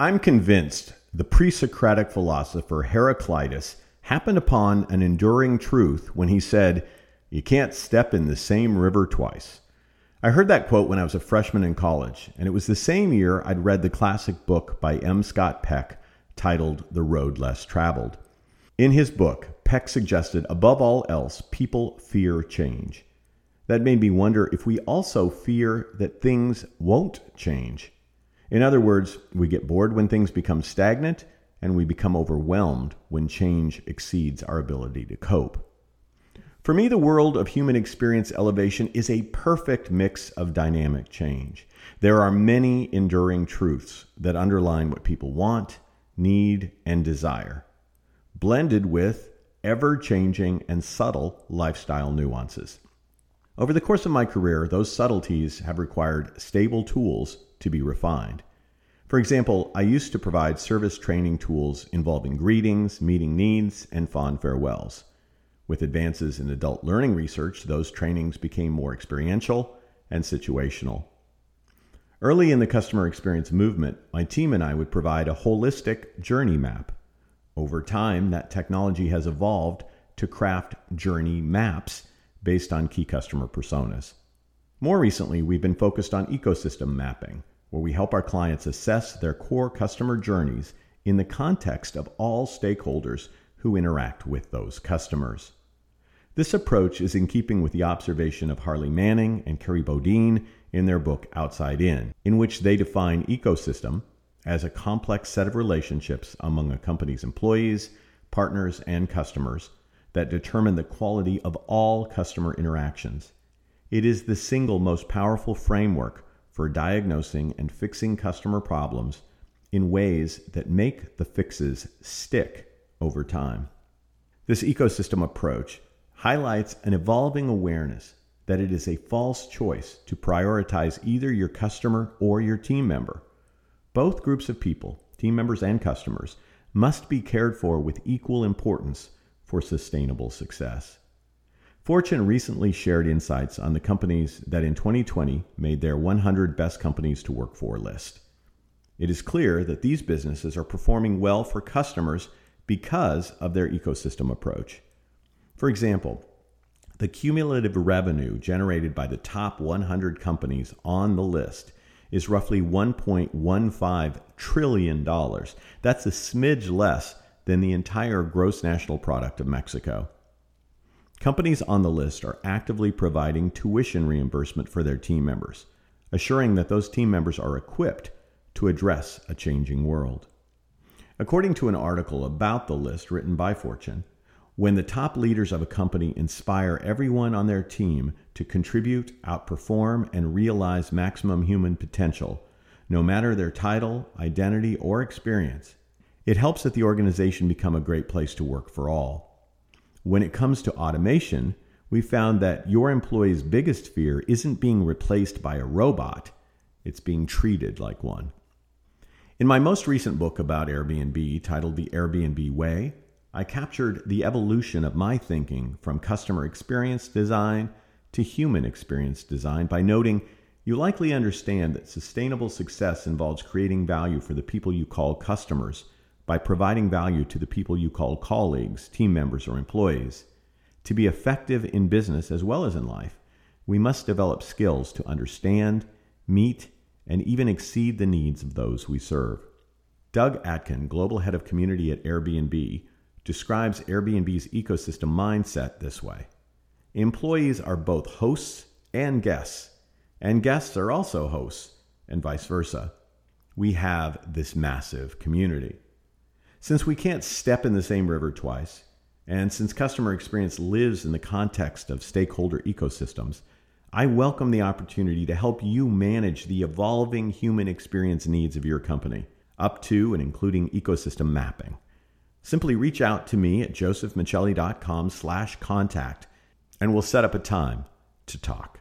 I'm convinced the pre Socratic philosopher Heraclitus happened upon an enduring truth when he said, You can't step in the same river twice. I heard that quote when I was a freshman in college, and it was the same year I'd read the classic book by M. Scott Peck titled The Road Less Traveled. In his book, Peck suggested, above all else, people fear change. That made me wonder if we also fear that things won't change. In other words, we get bored when things become stagnant, and we become overwhelmed when change exceeds our ability to cope. For me, the world of human experience elevation is a perfect mix of dynamic change. There are many enduring truths that underline what people want, need, and desire, blended with ever changing and subtle lifestyle nuances. Over the course of my career, those subtleties have required stable tools to be refined. For example, I used to provide service training tools involving greetings, meeting needs, and fond farewells. With advances in adult learning research, those trainings became more experiential and situational. Early in the customer experience movement, my team and I would provide a holistic journey map. Over time, that technology has evolved to craft journey maps based on key customer personas. More recently, we've been focused on ecosystem mapping, where we help our clients assess their core customer journeys in the context of all stakeholders who interact with those customers. This approach is in keeping with the observation of Harley Manning and Kerry Bodine in their book Outside In, in which they define ecosystem as a complex set of relationships among a company's employees, partners, and customers that determine the quality of all customer interactions. It is the single most powerful framework for diagnosing and fixing customer problems in ways that make the fixes stick over time. This ecosystem approach highlights an evolving awareness that it is a false choice to prioritize either your customer or your team member. Both groups of people, team members and customers, must be cared for with equal importance for sustainable success. Fortune recently shared insights on the companies that in 2020 made their 100 best companies to work for list. It is clear that these businesses are performing well for customers because of their ecosystem approach. For example, the cumulative revenue generated by the top 100 companies on the list is roughly $1.15 trillion. That's a smidge less than the entire gross national product of Mexico. Companies on the list are actively providing tuition reimbursement for their team members, assuring that those team members are equipped to address a changing world. According to an article about the list written by Fortune, when the top leaders of a company inspire everyone on their team to contribute, outperform, and realize maximum human potential, no matter their title, identity, or experience, it helps that the organization become a great place to work for all. When it comes to automation, we found that your employee's biggest fear isn't being replaced by a robot, it's being treated like one. In my most recent book about Airbnb, titled The Airbnb Way, I captured the evolution of my thinking from customer experience design to human experience design by noting you likely understand that sustainable success involves creating value for the people you call customers by providing value to the people you call colleagues, team members, or employees. To be effective in business as well as in life, we must develop skills to understand, meet, and even exceed the needs of those we serve. Doug Atkin, global head of community at Airbnb, describes Airbnb's ecosystem mindset this way Employees are both hosts and guests, and guests are also hosts, and vice versa. We have this massive community. Since we can't step in the same river twice, and since customer experience lives in the context of stakeholder ecosystems, I welcome the opportunity to help you manage the evolving human experience needs of your company, up to and including ecosystem mapping. Simply reach out to me at josephmichelli.com slash contact, and we'll set up a time to talk.